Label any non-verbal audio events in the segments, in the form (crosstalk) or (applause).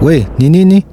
We, ni?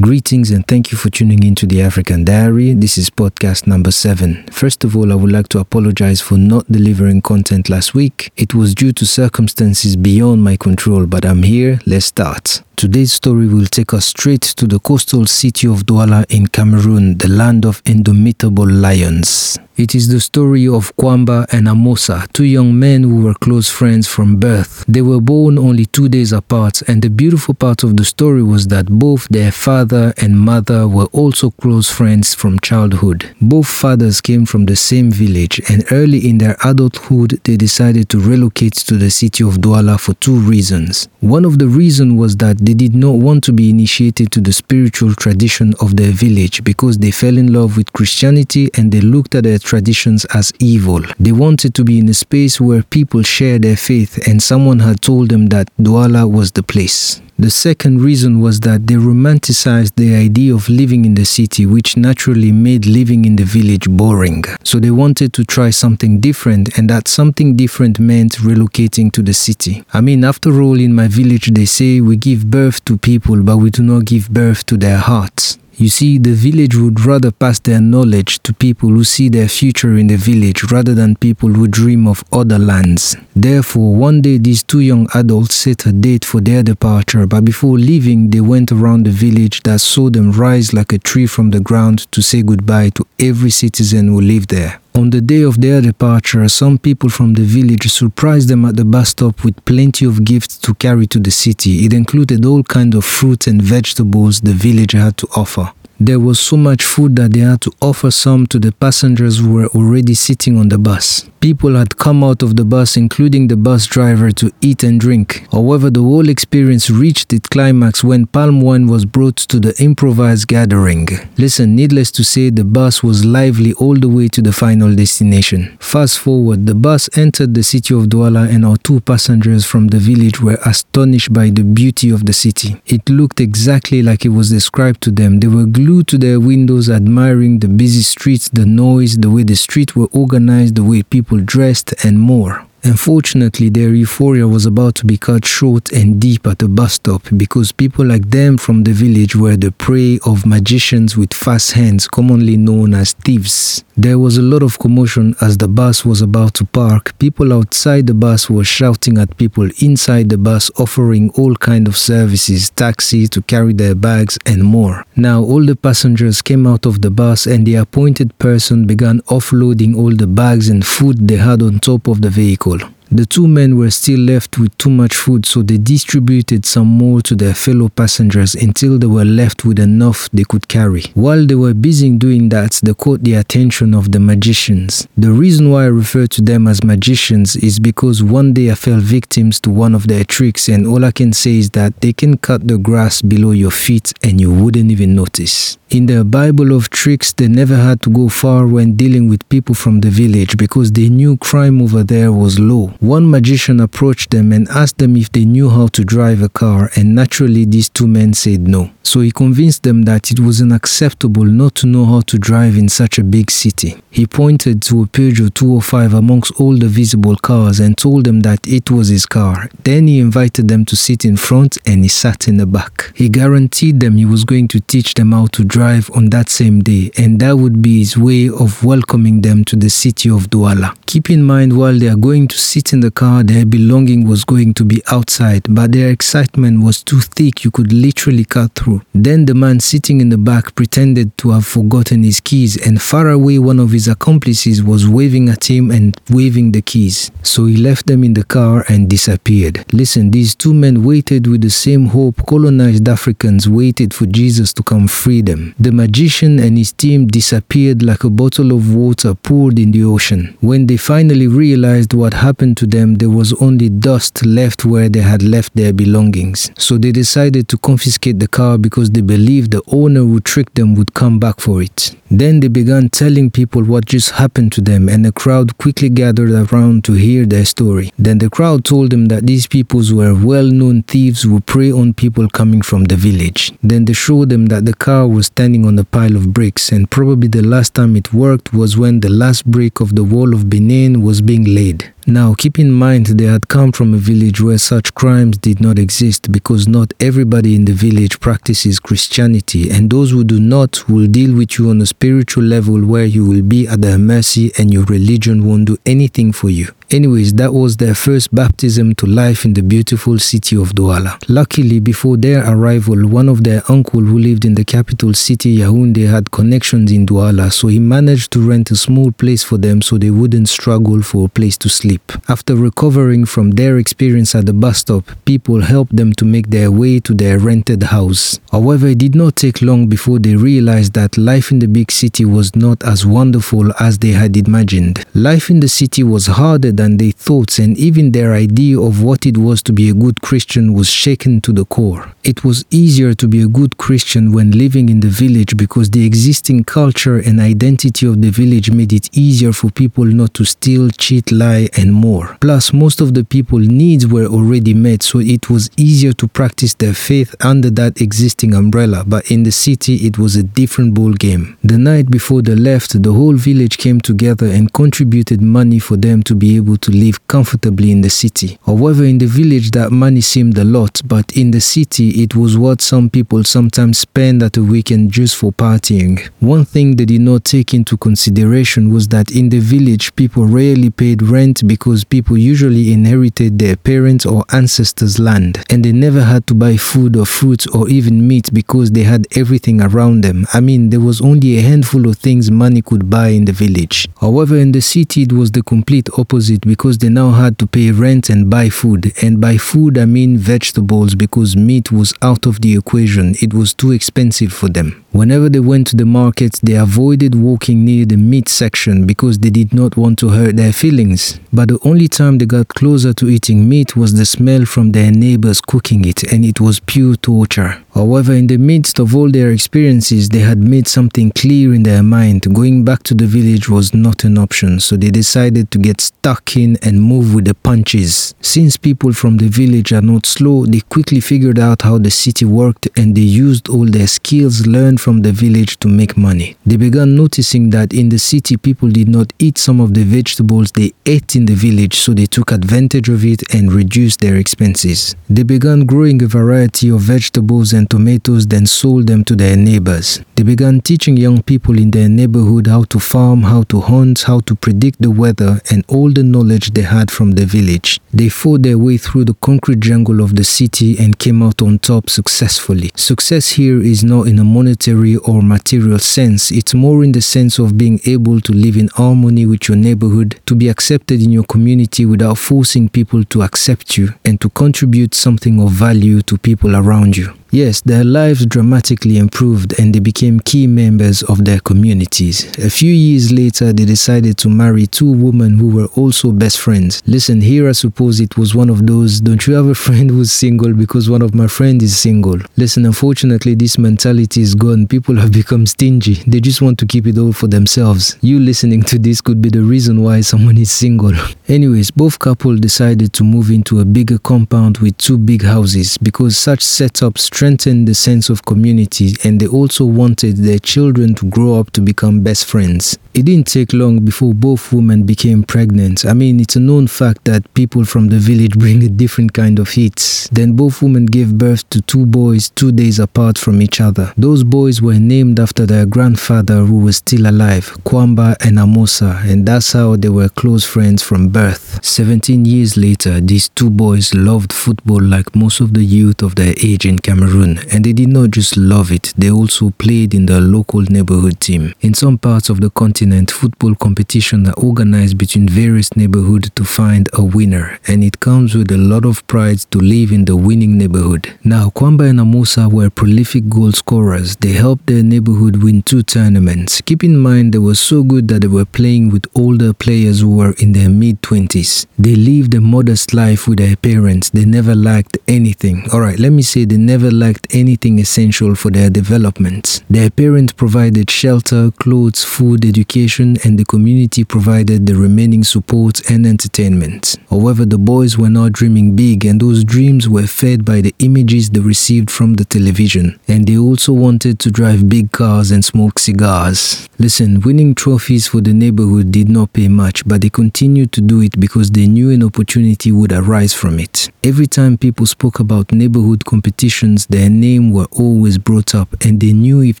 Greetings and thank you for tuning in to the African Diary. This is podcast number seven. First of all, I would like to apologize for not delivering content last week. It was due to circumstances beyond my control, but I'm here. Let's start. Today's story will take us straight to the coastal city of Douala in Cameroon, the land of indomitable lions. It is the story of Kwamba and Amosa, two young men who were close friends from birth. They were born only two days apart, and the beautiful part of the story was that both their father and mother were also close friends from childhood. Both fathers came from the same village, and early in their adulthood, they decided to relocate to the city of Douala for two reasons. One of the reasons was that they did not want to be initiated to the spiritual tradition of their village because they fell in love with Christianity and they looked at their traditions as evil. They wanted to be in a space where people share their faith and someone had told them that Douala was the place. The second reason was that they romanticized the idea of living in the city, which naturally made living in the village boring. So they wanted to try something different, and that something different meant relocating to the city. I mean, after all, in my village, they say we give birth to people, but we do not give birth to their hearts. You see, the village would rather pass their knowledge to people who see their future in the village rather than people who dream of other lands. Therefore, one day these two young adults set a date for their departure, but before leaving, they went around the village that saw them rise like a tree from the ground to say goodbye to every citizen who lived there. On the day of their departure, some people from the village surprised them at the bus stop with plenty of gifts to carry to the city. It included all kinds of fruits and vegetables the village had to offer. There was so much food that they had to offer some to the passengers who were already sitting on the bus. People had come out of the bus, including the bus driver, to eat and drink. However, the whole experience reached its climax when palm wine was brought to the improvised gathering. Listen, needless to say, the bus was lively all the way to the final destination. Fast forward, the bus entered the city of Douala, and our two passengers from the village were astonished by the beauty of the city. It looked exactly like it was described to them. They were glued to their windows, admiring the busy streets, the noise, the way the streets were organized, the way people dressed, and more. Unfortunately, their euphoria was about to be cut short and deep at the bus stop because people like them from the village were the prey of magicians with fast hands, commonly known as thieves. There was a lot of commotion as the bus was about to park. People outside the bus were shouting at people inside the bus offering all kind of services, taxi to carry their bags and more. Now all the passengers came out of the bus and the appointed person began offloading all the bags and food they had on top of the vehicle. The two men were still left with too much food, so they distributed some more to their fellow passengers until they were left with enough they could carry. While they were busy doing that, they caught the attention of the magicians. The reason why I refer to them as magicians is because one day I fell victims to one of their tricks, and all I can say is that they can cut the grass below your feet and you wouldn't even notice. In their Bible of tricks, they never had to go far when dealing with people from the village because they knew crime over there was low. One magician approached them and asked them if they knew how to drive a car, and naturally, these two men said no. So he convinced them that it was unacceptable not to know how to drive in such a big city. He pointed to a Peugeot 205 amongst all the visible cars and told them that it was his car. Then he invited them to sit in front and he sat in the back. He guaranteed them he was going to teach them how to drive on that same day, and that would be his way of welcoming them to the city of Douala. Keep in mind, while they are going to sit in the car, their belonging was going to be outside, but their excitement was too thick you could literally cut through. Then the man sitting in the back pretended to have forgotten his keys, and far away, one of his accomplices was waving at him and waving the keys. So he left them in the car and disappeared. Listen, these two men waited with the same hope colonized Africans waited for Jesus to come free them. The magician and his team disappeared like a bottle of water poured in the ocean. When they finally realized what happened to them, there was only dust left where they had left their belongings. So they decided to confiscate the car because they believed the owner who tricked them would come back for it. Then they began telling people what just happened to them, and a crowd quickly gathered around to hear their story. Then the crowd told them that these peoples were well known thieves who prey on people coming from the village. Then they showed them that the car was standing on a pile of bricks, and probably the last time it worked was when the last brick of the wall of Benin was being laid. Now, keep in mind they had come from a village where such crimes did not exist because not everybody in the village practices Christianity, and those who do not will deal with you on a spiritual level where you will be at their mercy and your religion won't do anything for you. Anyways, that was their first baptism to life in the beautiful city of Douala. Luckily, before their arrival, one of their uncle who lived in the capital city Yaoundé had connections in Douala, so he managed to rent a small place for them so they wouldn't struggle for a place to sleep. After recovering from their experience at the bus stop, people helped them to make their way to their rented house. However, it did not take long before they realized that life in the big city was not as wonderful as they had imagined. Life in the city was harder than their thoughts and even their idea of what it was to be a good Christian was shaken to the core. It was easier to be a good Christian when living in the village because the existing culture and identity of the village made it easier for people not to steal, cheat, lie, and more. Plus, most of the people's needs were already met, so it was easier to practice their faith under that existing umbrella. But in the city, it was a different ball game. The night before they left, the whole village came together and contributed money for them to be able able to live comfortably in the city. However, in the village, that money seemed a lot, but in the city, it was what some people sometimes spend at a weekend just for partying. One thing they did not take into consideration was that in the village, people rarely paid rent because people usually inherited their parents' or ancestors' land, and they never had to buy food or fruits or even meat because they had everything around them. I mean, there was only a handful of things money could buy in the village. However, in the city, it was the complete opposite it because they now had to pay rent and buy food. And by food, I mean vegetables because meat was out of the equation. It was too expensive for them. Whenever they went to the market, they avoided walking near the meat section because they did not want to hurt their feelings. But the only time they got closer to eating meat was the smell from their neighbors cooking it, and it was pure torture. However, in the midst of all their experiences, they had made something clear in their mind. Going back to the village was not an option, so they decided to get stuck in and move with the punches. Since people from the village are not slow, they quickly figured out how the city worked and they used all their skills learned from the village to make money. They began noticing that in the city, people did not eat some of the vegetables they ate in the village, so they took advantage of it and reduced their expenses. They began growing a variety of vegetables and tomatoes, then sold them to their neighbors. They began teaching young people in their neighborhood how to farm, how to hunt, how to predict the weather, and all the knowledge they had from the village. They fought their way through the concrete jungle of the city and came out on top successfully. Success here is not in a monetary or material sense, it's more in the sense of being able to live in harmony with your neighborhood, to be accepted in your community without forcing people to accept you, and to contribute something of value to people around you. Yes, their lives dramatically improved and they became key members of their communities. A few years later, they decided to marry two women who were also best friends. Listen, here I suppose it was one of those don't you have a friend who's single because one of my friends is single. Listen, unfortunately, this mentality is gone. People have become stingy. They just want to keep it all for themselves. You listening to this could be the reason why someone is single. (laughs) Anyways, both couples decided to move into a bigger compound with two big houses because such setups strengthened the sense of community and they also wanted their children to grow up to become best friends. It didn't take long before both women became pregnant. I mean, it's a known fact that people from the village bring a different kind of heat. Then both women gave birth to two boys two days apart from each other. Those boys were named after their grandfather who was still alive, Kwamba and Amosa, and that's how they were close friends from birth. 17 years later, these two boys loved football like most of the youth of their age in Cameroon. And they did not just love it, they also played in the local neighborhood team. In some parts of the continent, continent football competition are organized between various neighborhoods to find a winner, and it comes with a lot of pride to live in the winning neighborhood. Now, Kwamba and Amosa were prolific goal scorers. They helped their neighborhood win two tournaments. Keep in mind, they were so good that they were playing with older players who were in their mid 20s. They lived a modest life with their parents. They never lacked anything. Alright, let me say they never lacked anything essential for their development. Their parents provided shelter, clothes, food, education, and the community provided the remaining support and entertainment. However, the boys were not dreaming big, and those dreams were fed by the images they received from the television. And they also wanted to drive big cars and smoke cigars. Listen, winning trophies for the neighborhood did not pay much, but they continued to do it because they knew an opportunity would arise from it. Every time people spoke about neighborhood competitions, their name were always brought up, and they knew if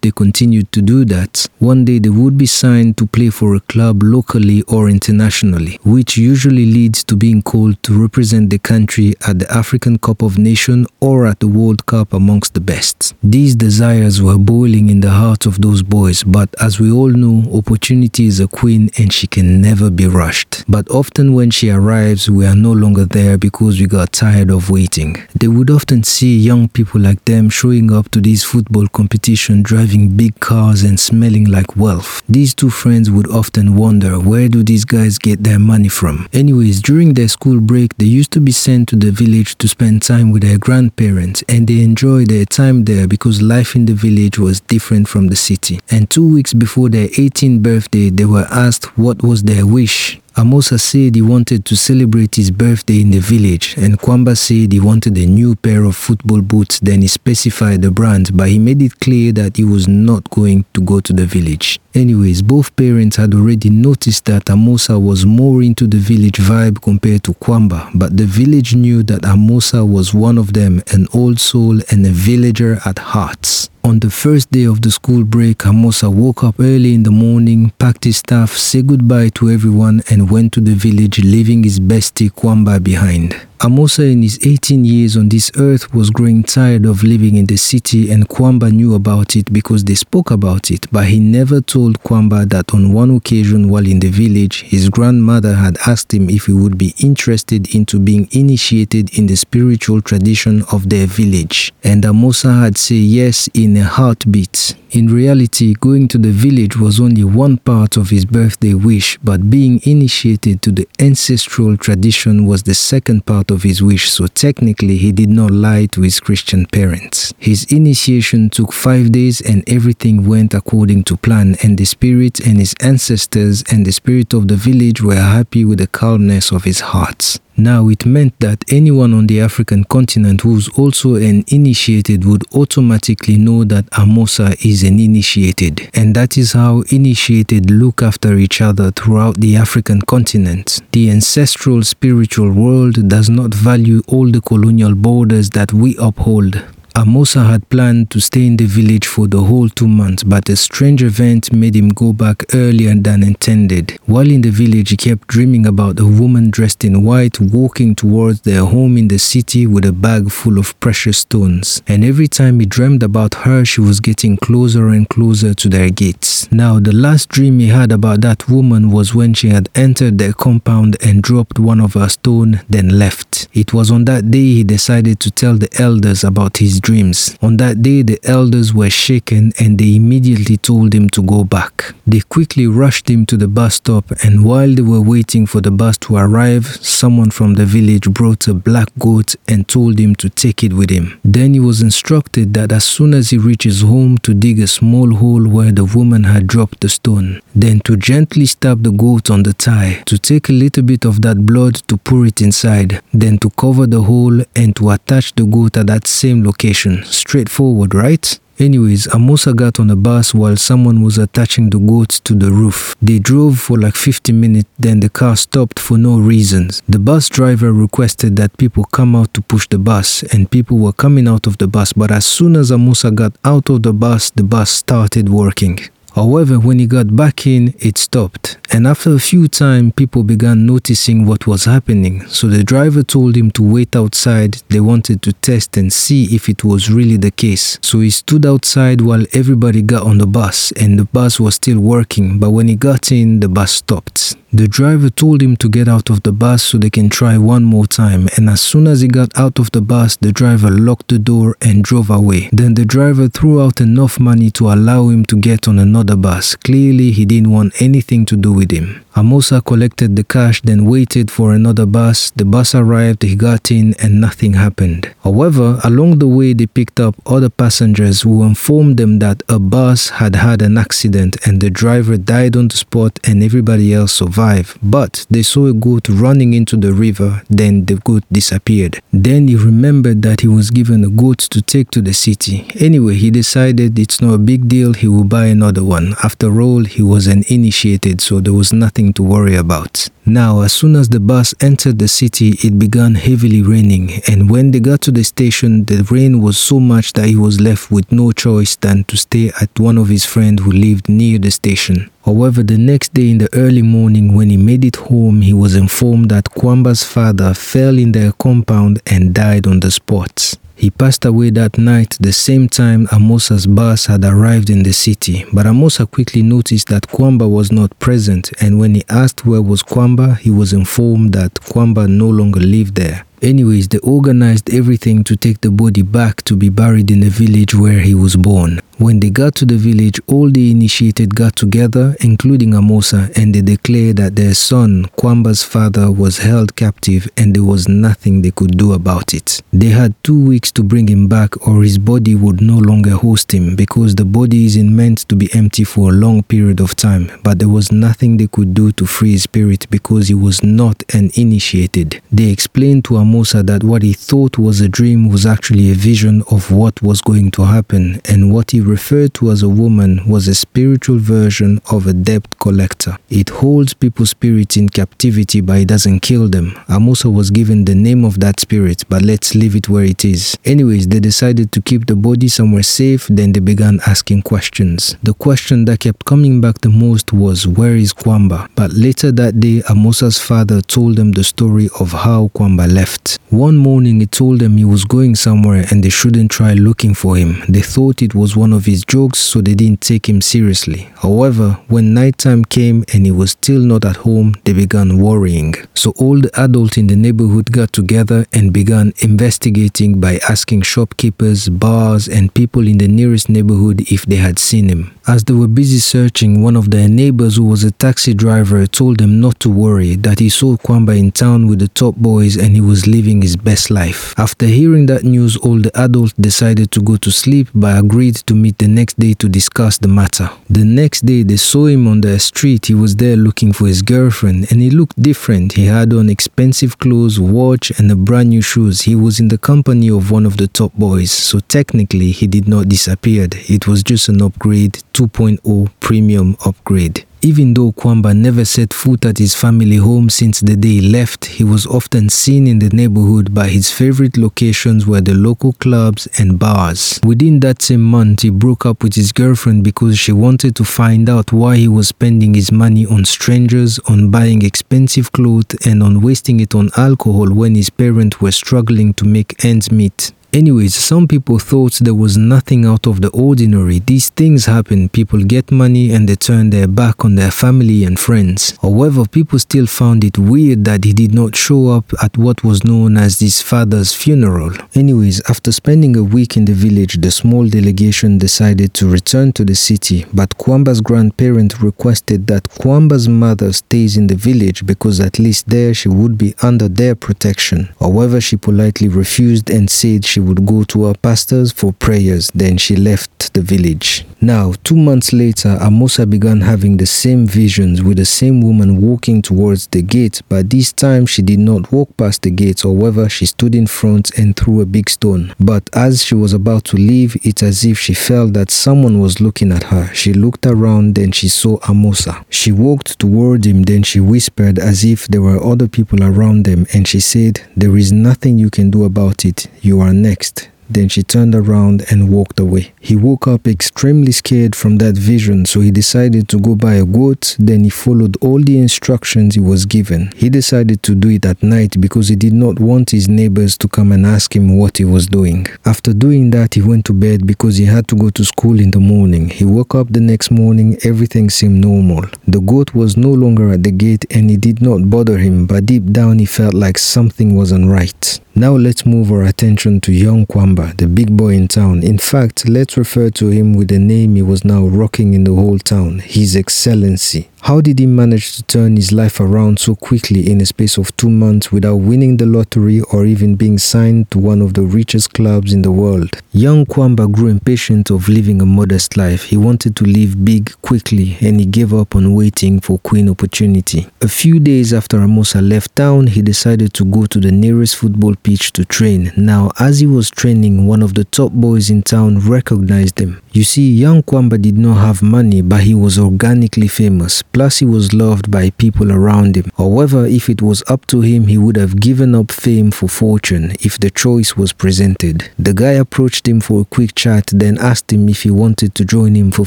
they continued to do that, one day they would be signed to play for a club locally or internationally, which usually leads to being called to represent the country at the African Cup of Nations or at the World Cup amongst the best. These desires were boiling in the hearts of those boys, but as we all know, opportunity is a queen and she can never be rushed. But often when she arrives, we are no longer there because we got tired of waiting. They would often see young people like them showing up to these football competitions driving big cars and smelling like wealth. These two friends would often wonder where do these guys get their money from? Anyways, during their school break, they used to be sent to the village to spend time with their grandparents and they enjoyed their time there because life in the village was different from the city. And two weeks before their 18th birthday, they were asked what was their wish. Amosa said he wanted to celebrate his birthday in the village, and Kwamba said he wanted a new pair of football boots. Then he specified the brand, but he made it clear that he was not going to go to the village. Anyways, both parents had already noticed that Amosa was more into the village vibe compared to Kwamba, but the village knew that Amosa was one of them, an old soul and a villager at heart. On the first day of the school break, Amosa woke up early in the morning, packed his stuff, said goodbye to everyone, and went to the village, leaving his bestie Kwamba behind. Amosa in his 18 years on this earth was growing tired of living in the city and Kwamba knew about it because they spoke about it, but he never told Kwamba that on one occasion while in the village, his grandmother had asked him if he would be interested into being initiated in the spiritual tradition of their village. And Amosa had said yes in a heartbeat. In reality, going to the village was only one part of his birthday wish, but being initiated to the ancestral tradition was the second part of his wish, so technically he did not lie to his Christian parents. His initiation took five days and everything went according to plan, and the spirit and his ancestors and the spirit of the village were happy with the calmness of his heart. Now, it meant that anyone on the African continent who's also an initiated would automatically know that Amosa is an initiated. And that is how initiated look after each other throughout the African continent. The ancestral spiritual world does not value all the colonial borders that we uphold. Amosa had planned to stay in the village for the whole two months, but a strange event made him go back earlier than intended. While in the village, he kept dreaming about a woman dressed in white walking towards their home in the city with a bag full of precious stones. And every time he dreamed about her, she was getting closer and closer to their gates. Now, the last dream he had about that woman was when she had entered their compound and dropped one of her stone, then left. It was on that day he decided to tell the elders about his dreams. On that day, the elders were shaken and they immediately told him to go back. They quickly rushed him to the bus stop, and while they were waiting for the bus to arrive, someone from the village brought a black goat and told him to take it with him. Then he was instructed that as soon as he reaches home to dig a small hole where the woman had dropped the stone, then to gently stab the goat on the thigh, to take a little bit of that blood to pour it inside, then to cover the hole and to attach the goat at that same location. Straightforward, right? Anyways, Amosa got on a bus while someone was attaching the goats to the roof. They drove for like 50 minutes, then the car stopped for no reasons. The bus driver requested that people come out to push the bus, and people were coming out of the bus, but as soon as Amosa got out of the bus, the bus started working. However, when he got back in, it stopped. And after a few time, people began noticing what was happening. So the driver told him to wait outside. They wanted to test and see if it was really the case. So he stood outside while everybody got on the bus and the bus was still working. But when he got in, the bus stopped. The driver told him to get out of the bus so they can try one more time and as soon as he got out of the bus, the driver locked the door and drove away. Then the driver threw out enough money to allow him to get on another bus. Clearly, he didn't want anything to do with him. Amosa collected the cash, then waited for another bus. The bus arrived, he got in, and nothing happened. However, along the way, they picked up other passengers who informed them that a bus had had an accident and the driver died on the spot and everybody else survived. But they saw a goat running into the river, then the goat disappeared. Then he remembered that he was given a goat to take to the city. Anyway, he decided it's not a big deal, he will buy another one. After all, he was an initiated, so there was nothing to worry about. Now, as soon as the bus entered the city, it began heavily raining, and when they got to the station, the rain was so much that he was left with no choice than to stay at one of his friends who lived near the station. However, the next day in the early morning, when he made it home, he was informed that Kwamba's father fell in their compound and died on the spot. He passed away that night the same time Amosa's bus had arrived in the city, but Amosa quickly noticed that Kwamba was not present and when he asked where was Kwamba, he was informed that Kwamba no longer lived there. Anyways, they organized everything to take the body back to be buried in the village where he was born. When they got to the village, all the initiated got together, including Amosa, and they declared that their son, Kwamba's father, was held captive and there was nothing they could do about it. They had two weeks to bring him back or his body would no longer host him because the body isn't meant to be empty for a long period of time, but there was nothing they could do to free his spirit because he was not an initiated. They explained to Amosa that what he thought was a dream was actually a vision of what was going to happen and what he referred to as a woman was a spiritual version of a debt collector. It holds people's spirits in captivity but it doesn't kill them. Amosa was given the name of that spirit, but let's leave it where it is. Anyways, they decided to keep the body somewhere safe, then they began asking questions. The question that kept coming back the most was, Where is Kwamba? But later that day, Amosa's father told them the story of how Kwamba left. One morning, he told them he was going somewhere and they shouldn't try looking for him. They thought it was one of his jokes, so they didn't take him seriously. However, when nighttime came and he was still not at home, they began worrying. So all the adults in the neighborhood got together and began investigating by asking shopkeepers, bars, and people in the nearest neighborhood if they had seen him. As they were busy searching, one of their neighbors who was a taxi driver told them not to worry, that he saw Kwamba in town with the top boys and he was living his best life. After hearing that news, all the adults decided to go to sleep but agreed to meet the next day to discuss the matter. The next day, they saw him on the street. He was there looking for his girlfriend and he looked different. He had on expensive clothes, watch, and a brand new shoes. He was in the company of one of the top boys, so technically he did not disappear. It was just an upgrade 2.0 premium upgrade. Even though Kwamba never set foot at his family home since the day he left, he was often seen in the neighborhood but his favorite locations were the local clubs and bars. Within that same month, he broke up with his girlfriend because she wanted to find out why he was spending his money on strangers, on buying expensive clothes, and on wasting it on alcohol when his parents were struggling to make ends meet. Anyways, some people thought there was nothing out of the ordinary. These things happen. People get money and they turn their back on their family and friends. However, people still found it weird that he did not show up at what was known as his father's funeral. Anyways, after spending a week in the village, the small delegation decided to return to the city, but Kwamba's grandparent requested that Kwamba's mother stays in the village because at least there she would be under their protection. However, she politely refused and said she she would go to her pastors for prayers. Then she left the village. Now, two months later, Amosa began having the same visions with the same woman walking towards the gate, but this time she did not walk past the gate. However, she stood in front and threw a big stone. But as she was about to leave, it's as if she felt that someone was looking at her. She looked around, then she saw Amosa. She walked toward him, then she whispered as if there were other people around them, and she said, There is nothing you can do about it. You are next. Then she turned around and walked away. He woke up extremely scared from that vision, so he decided to go buy a goat. Then he followed all the instructions he was given. He decided to do it at night because he did not want his neighbors to come and ask him what he was doing. After doing that, he went to bed because he had to go to school in the morning. He woke up the next morning, everything seemed normal. The goat was no longer at the gate and it did not bother him, but deep down he felt like something wasn't right. Now let's move our attention to young Kwamba, the big boy in town. In fact, let's refer to him with the name he was now rocking in the whole town, His Excellency. How did he manage to turn his life around so quickly in a space of two months without winning the lottery or even being signed to one of the richest clubs in the world? Young Kwamba grew impatient of living a modest life. He wanted to live big quickly and he gave up on waiting for queen opportunity. A few days after Amosa left town, he decided to go to the nearest football pitch to train. Now, as he was training, one of the top boys in town recognized him. You see, young Kwamba did not have money, but he was organically famous. He was loved by people around him. However, if it was up to him, he would have given up fame for fortune if the choice was presented. The guy approached him for a quick chat, then asked him if he wanted to join him for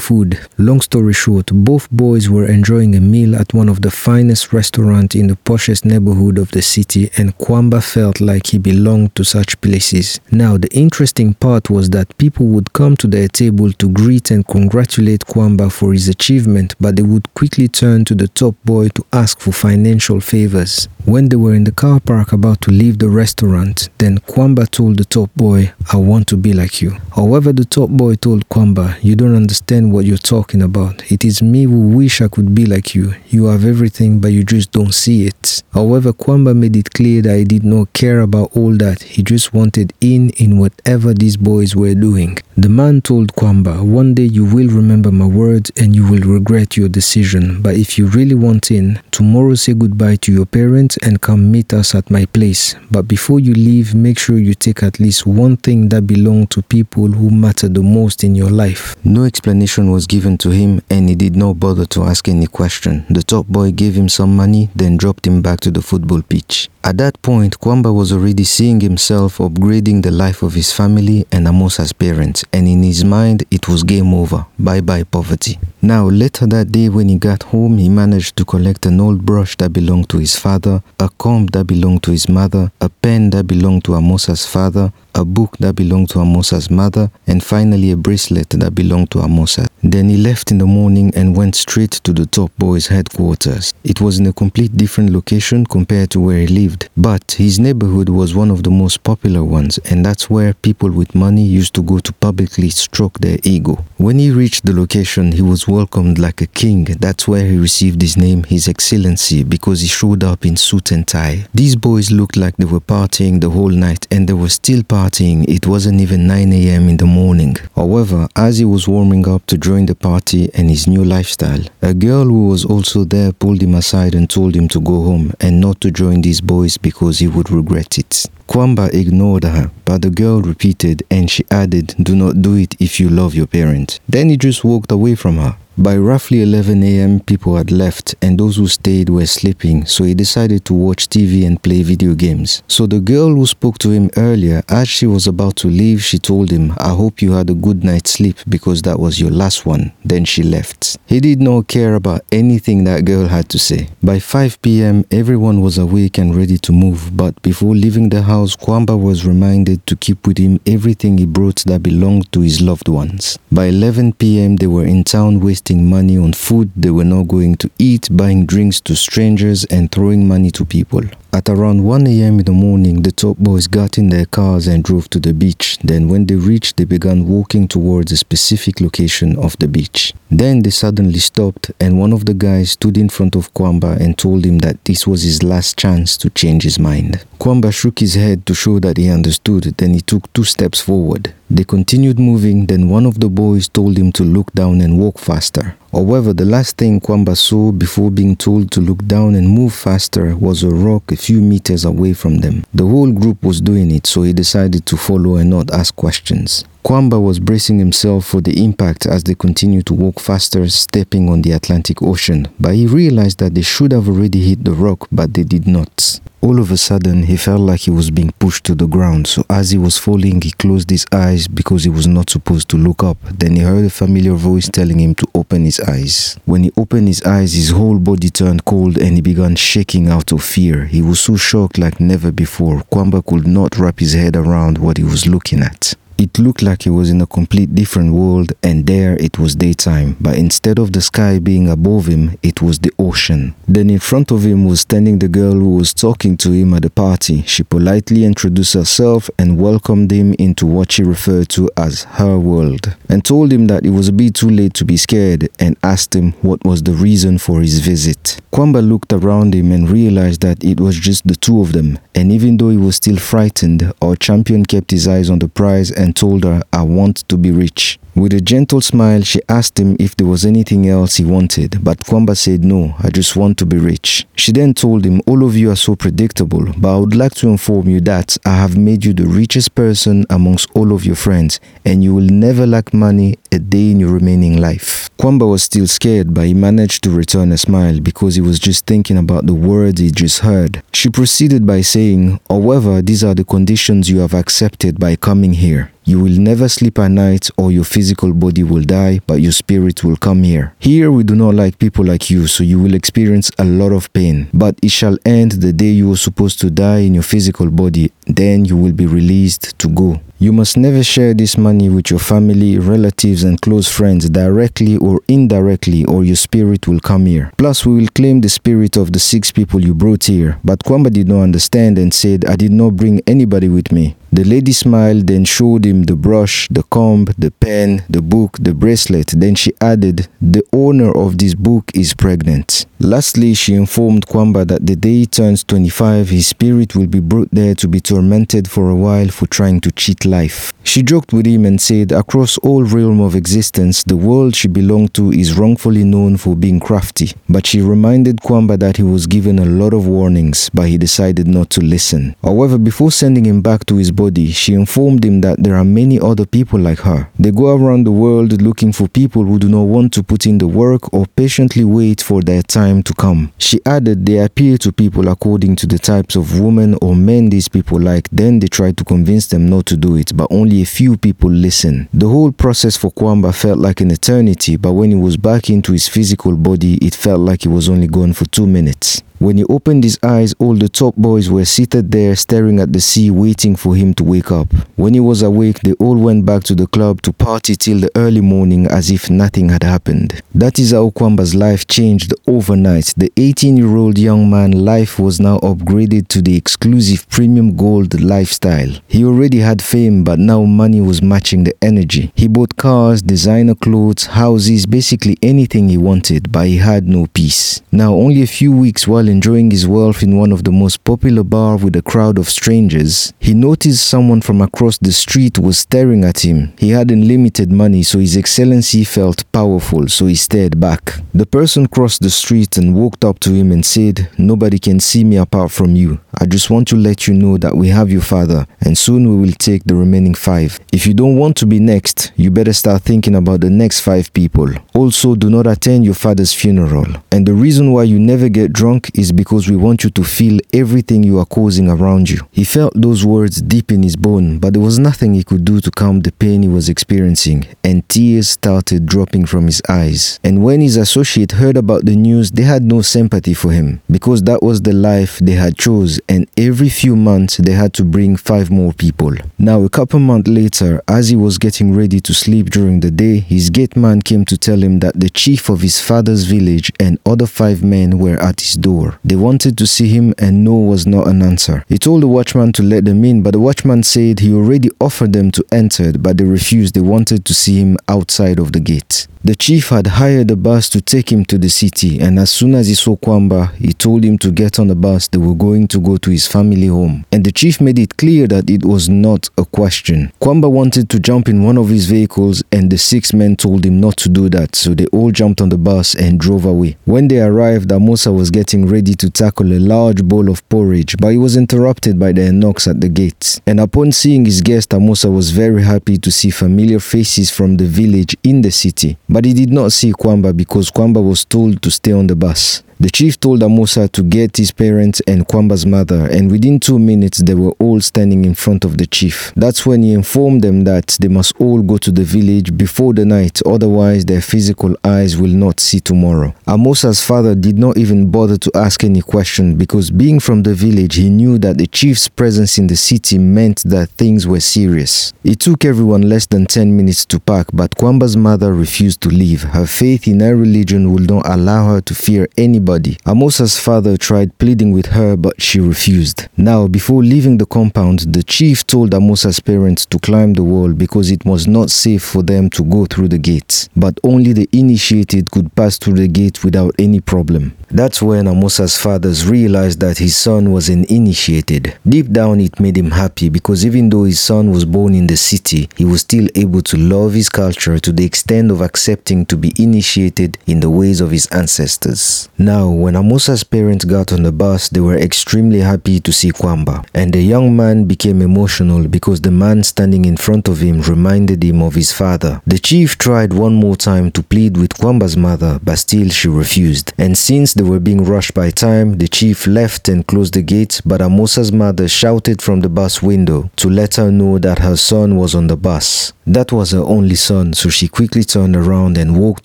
food. Long story short, both boys were enjoying a meal at one of the finest restaurants in the poshest neighborhood of the city, and Kwamba felt like he belonged to such places. Now, the interesting part was that people would come to their table to greet and congratulate Kwamba for his achievement, but they would quickly turn to the top boy to ask for financial favors. When they were in the car park about to leave the restaurant, then Kwamba told the top boy, I want to be like you. However, the top boy told Kwamba, You don't understand what you're talking about. It is me who wish I could be like you. You have everything, but you just don't see it. However, Kwamba made it clear that he did not care about all that. He just wanted in in whatever these boys were doing. The man told Kwamba, One day you will remember my words and you will regret your decision. But if you really want in, tomorrow say goodbye to your parents and come meet us at my place. But before you leave, make sure you take at least one thing that belongs to people who matter the most in your life. No explanation was given to him and he did not bother to ask any question. The top boy gave him some money, then dropped him back to the football pitch. At that point, Kwamba was already seeing himself upgrading the life of his family and Amosa's parents, and in his mind, it was game over. Bye bye poverty. Now, later that day, when he got home, he managed to collect an old brush that belonged to his father, a comb that belonged to his mother, a pen that belonged to Amosa's father, a book that belonged to Amosa's mother, and finally a bracelet that belonged to Amosa. Then he left in the morning and went straight to the top boy's headquarters. It was in a complete different location compared to where he lived, but his neighborhood was one of the most popular ones, and that's where people with money used to go to publicly stroke their ego. When he reached the location, he was welcomed like a king. That's where he received his name, His Excellency, because he showed up in suit and tie. These boys looked like they were partying the whole night, and they were still partying. It wasn't even 9 a.m. in the morning. However, as he was warming up to join the party and his new lifestyle, a girl who was also there pulled him aside and told him to go home and not to join these boys because he would regret it. Kwamba ignored her, but the girl repeated and she added, Do not do it if you love your parents. Then he just walked away from her. By roughly 11 a.m., people had left, and those who stayed were sleeping, so he decided to watch TV and play video games. So the girl who spoke to him earlier, as she was about to leave, she told him, I hope you had a good night's sleep because that was your last one. Then she left. He did not care about anything that girl had to say. By 5 p.m., everyone was awake and ready to move, but before leaving the house, Kwamba was reminded to keep with him everything he brought that belonged to his loved ones. By 11 p.m., they were in town wasting money on food they were not going to eat, buying drinks to strangers, and throwing money to people. At around 1 a.m. in the morning, the top boys got in their cars and drove to the beach. Then, when they reached, they began walking towards a specific location of the beach. Then they suddenly stopped, and one of the guys stood in front of Kwamba and told him that this was his last chance to change his mind. Kwamba shook his head to show that he understood, then he took two steps forward. They continued moving, then one of the boys told him to look down and walk faster. However, the last thing Kwamba saw before being told to look down and move faster was a rock a few meters away from them. The whole group was doing it, so he decided to follow and not ask questions. Kwamba was bracing himself for the impact as they continued to walk faster, stepping on the Atlantic Ocean, but he realized that they should have already hit the rock, but they did not. All of a sudden, he felt like he was being pushed to the ground. So as he was falling, he closed his eyes because he was not supposed to look up. Then he heard a familiar voice telling him to open his eyes. When he opened his eyes, his whole body turned cold and he began shaking out of fear. He was so shocked like never before. Kwamba could not wrap his head around what he was looking at. It looked like he was in a complete different world and there it was daytime, but instead of the sky being above him, it was the ocean. Then in front of him was standing the girl who was talking to him at the party. She politely introduced herself and welcomed him into what she referred to as her world and told him that it was a bit too late to be scared and asked him what was the reason for his visit. Kwamba looked around him and realized that it was just the two of them and even though he was still frightened, our champion kept his eyes on the prize and and told her, I want to be rich. With a gentle smile, she asked him if there was anything else he wanted, but Kwamba said, No, I just want to be rich. She then told him, All of you are so predictable, but I would like to inform you that I have made you the richest person amongst all of your friends, and you will never lack money a day in your remaining life. Kwamba was still scared, but he managed to return a smile because he was just thinking about the words he just heard. She proceeded by saying, However, these are the conditions you have accepted by coming here. You will never sleep at night or your physical body will die, but your spirit will come here. Here we do not like people like you, so you will experience a lot of pain. But it shall end the day you are supposed to die in your physical body, then you will be released to go. You must never share this money with your family, relatives, and close friends directly or indirectly, or your spirit will come here. Plus, we will claim the spirit of the six people you brought here. But Kwamba did not understand and said, I did not bring anybody with me. The lady smiled, then showed him the brush, the comb, the pen, the book, the bracelet. Then she added, The owner of this book is pregnant. Lastly, she informed Kwamba that the day he turns 25, his spirit will be brought there to be tormented for a while for trying to cheat life. She joked with him and said, Across all realm of existence, the world she belonged to is wrongfully known for being crafty. But she reminded Kwamba that he was given a lot of warnings, but he decided not to listen. However, before sending him back to his body, she informed him that there are many other people like her. They go around the world looking for people who do not want to put in the work or patiently wait for their time to come. She added they appeal to people according to the types of women or men these people like, then they tried to convince them not to do it, but only a few people listened. The whole process for Kwamba felt like an eternity, but when he was back into his physical body, it felt like he was only gone for two minutes. When he opened his eyes, all the top boys were seated there staring at the sea waiting for him to wake up. When he was awake, they all went back to the club to party till the early morning as if nothing had happened. That is how Kwamba's life changed overnight. The 18-year-old young man life was now upgraded to the exclusive premium gold lifestyle. He already had fame, but now money was matching the energy. He bought cars, designer clothes, houses, basically anything he wanted, but he had no peace. Now, only a few weeks while enjoying his wealth in one of the most popular bars with a crowd of strangers, he noticed someone from across the street was staring at him. He had unlimited money, so his excellency felt powerful, so he stared back. The person crossed the street and walked up to him and said, Nobody can see me apart from you. I just want to let you know that we have your father, and soon we will take the remaining five. If you don't want to be next, you better start thinking about the next five people. Also, do not attend your father's funeral. And the reason why you never get drunk is because we want you to feel everything you are causing around you. He felt those words deep in his bone, but there was nothing he could do to calm the pain he was experiencing, and tears started dropping from his eyes. And when his associate heard about the news, they had no sympathy for him because that was the life they had chose, and every few months they had to bring five more people. Now, a couple months later, as he was getting ready to sleep during the day, his gate man came to tell him that the chief of his father's village and other five men were at his door. They wanted to see him and no was not an answer. He told the watchman to let them in, but the watchman said he already offered them to enter, but they refused. They wanted to see him outside of the gate. The chief had hired a bus to take him to the city, and as soon as he saw Kwamba, he told him to get on the bus. They were going to go to his family home. And the chief made it clear that it was not a question. Kwamba wanted to jump in one of his vehicles, and the six men told him not to do that, so they all jumped on the bus and drove away. When they arrived, Amosa was getting ready to tackle a large bowl of porridge, but he was interrupted by the knocks at the gate. And upon seeing his guest, Amosa was very happy to see familiar faces from the village in the city. But he did not see Kwamba because Kwamba was told to stay on the bus. The chief told Amosa to get his parents and Kwamba's mother, and within two minutes they were all standing in front of the chief. That's when he informed them that they must all go to the village before the night, otherwise their physical eyes will not see tomorrow. Amosa's father did not even bother to ask any question because being from the village, he knew that the chief's presence in the city meant that things were serious. It took everyone less than 10 minutes to pack, but Kwamba's mother refused to leave. Her faith in her religion would not allow her to fear anybody. Amosa's father tried pleading with her, but she refused. Now, before leaving the compound, the chief told Amosa's parents to climb the wall because it was not safe for them to go through the gates. But only the initiated could pass through the gate without any problem. That's when Amosa's fathers realized that his son was an initiated. Deep down, it made him happy because even though his son was born in the city, he was still able to love his culture to the extent of accepting to be initiated in the ways of his ancestors. Now, when Amosa's parents got on the bus, they were extremely happy to see Kwamba, and the young man became emotional because the man standing in front of him reminded him of his father. The chief tried one more time to plead with Kwamba's mother, but still she refused. And since they were being rushed by time, the chief left and closed the gate, but Amosa's mother shouted from the bus window to let her know that her son was on the bus. That was her only son, so she quickly turned around and walked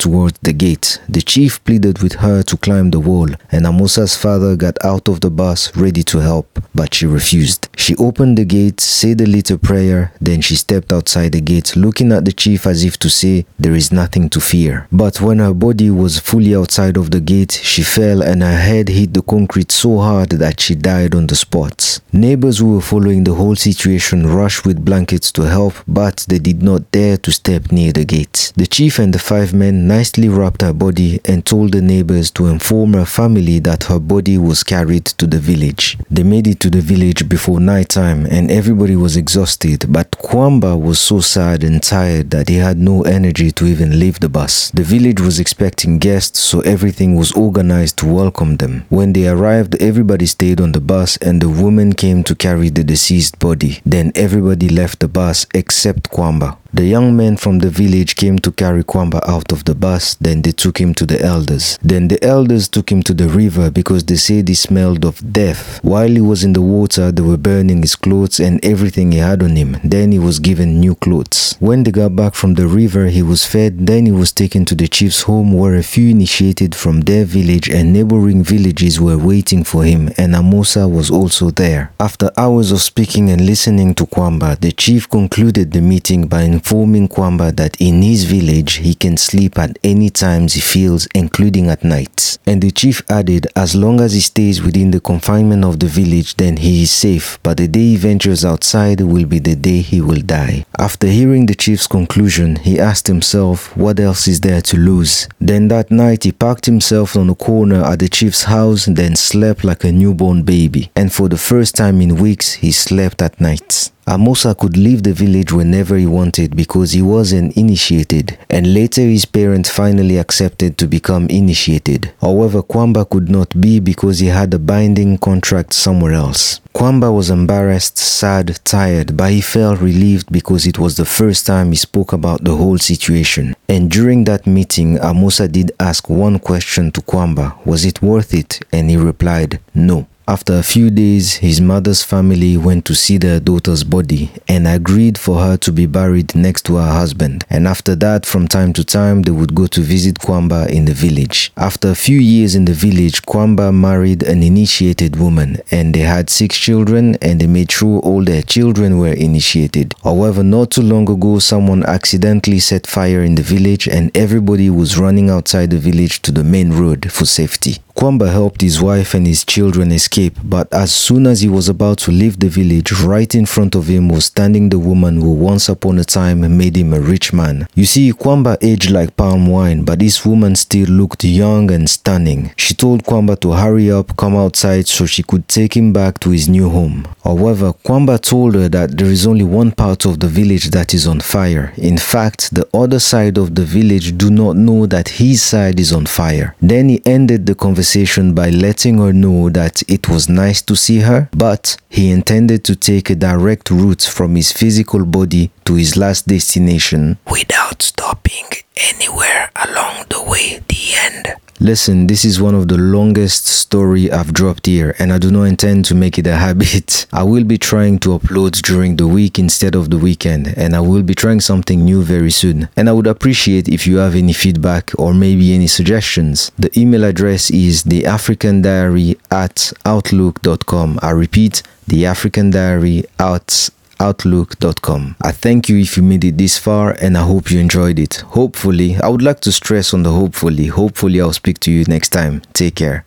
towards the gate. The chief pleaded with her to climb the wall, and Amosa's father got out of the bus ready to help, but she refused. She opened the gate, said a little prayer, then she stepped outside the gate, looking at the chief as if to say, There is nothing to fear. But when her body was fully outside of the gate, she fell and her head hit the concrete so hard that she died on the spot. Neighbors who were following the whole situation rushed with blankets to help, but they did not dare to step near the gate. The chief and the five men nicely wrapped her body and told the neighbors to inform her family that her body was carried to the village. They made it to the village before night time and everybody was exhausted, but Kwamba was so sad and tired that he had no energy to even leave the bus. The village was expecting guests, so everything was organized to welcome them. When they arrived, everybody stayed on the bus and the woman came to carry the deceased body. Then everybody left the bus except Kwamba. The young men from the village came to carry Kwamba out of the bus, then they took him to the elders. Then the elders took him to the river because they said he smelled of death. While he was in the water, they were burning his clothes and everything he had on him. Then he was given new clothes. When they got back from the river, he was fed, then he was taken to the chief's home where a few initiated from their village and neighboring villages were waiting for him and Amosa was also there. After hours of speaking and listening to Kwamba, the chief concluded the meeting by informing Kwamba that in his village he can sleep at any times he feels, including at night. And the chief added, as long as he stays within the confinement of the village, then he is safe, but the day he ventures outside will be the day he will die. After hearing the chief's conclusion, he asked himself, what else is there to lose? Then that night he packed himself on a corner at the chief's house, then slept like a newborn baby. And for the first time in weeks, he slept at night. Uh, Amosa could leave the village whenever he wanted because he was an initiated, and later his parents finally accepted to become initiated. However, Kwamba could not be because he had a binding contract somewhere else. Kwamba was embarrassed, sad, tired, but he felt relieved because it was the first time he spoke about the whole situation. And during that meeting, Amosa did ask one question to Kwamba Was it worth it? And he replied, No. After a few days, his mother's family went to see their daughter's body and agreed for her to be buried next to her husband. And after that, from time to time, they would go to visit Kwamba in the village. After a few years in the village, Kwamba married an initiated woman and they had six children and they made sure all their children were initiated. However, not too long ago, someone accidentally set fire in the village and everybody was running outside the village to the main road for safety. Kwamba helped his wife and his children escape, but as soon as he was about to leave the village, right in front of him was standing the woman who once upon a time made him a rich man. You see, Kwamba aged like palm wine, but this woman still looked young and stunning. She told Kwamba to hurry up, come outside so she could take him back to his new home. However, Kwamba told her that there is only one part of the village that is on fire. In fact, the other side of the village do not know that his side is on fire. Then he ended the conversation conversation by letting her know that it was nice to see her, but he intended to take a direct route from his physical body to his last destination without stopping anywhere along the way. The end. Listen, this is one of the longest story I've dropped here and I do not intend to make it a (laughs) habit. I will be trying to upload during the week instead of the weekend and I will be trying something new very soon. And I would appreciate if you have any feedback or maybe any suggestions. The email address is theafricandiary at outlook.com. I repeat, theafricandiary at outlook.com. I thank you if you made it this far and I hope you enjoyed it. Hopefully, I would like to stress on the hopefully. Hopefully, I'll speak to you next time. Take care.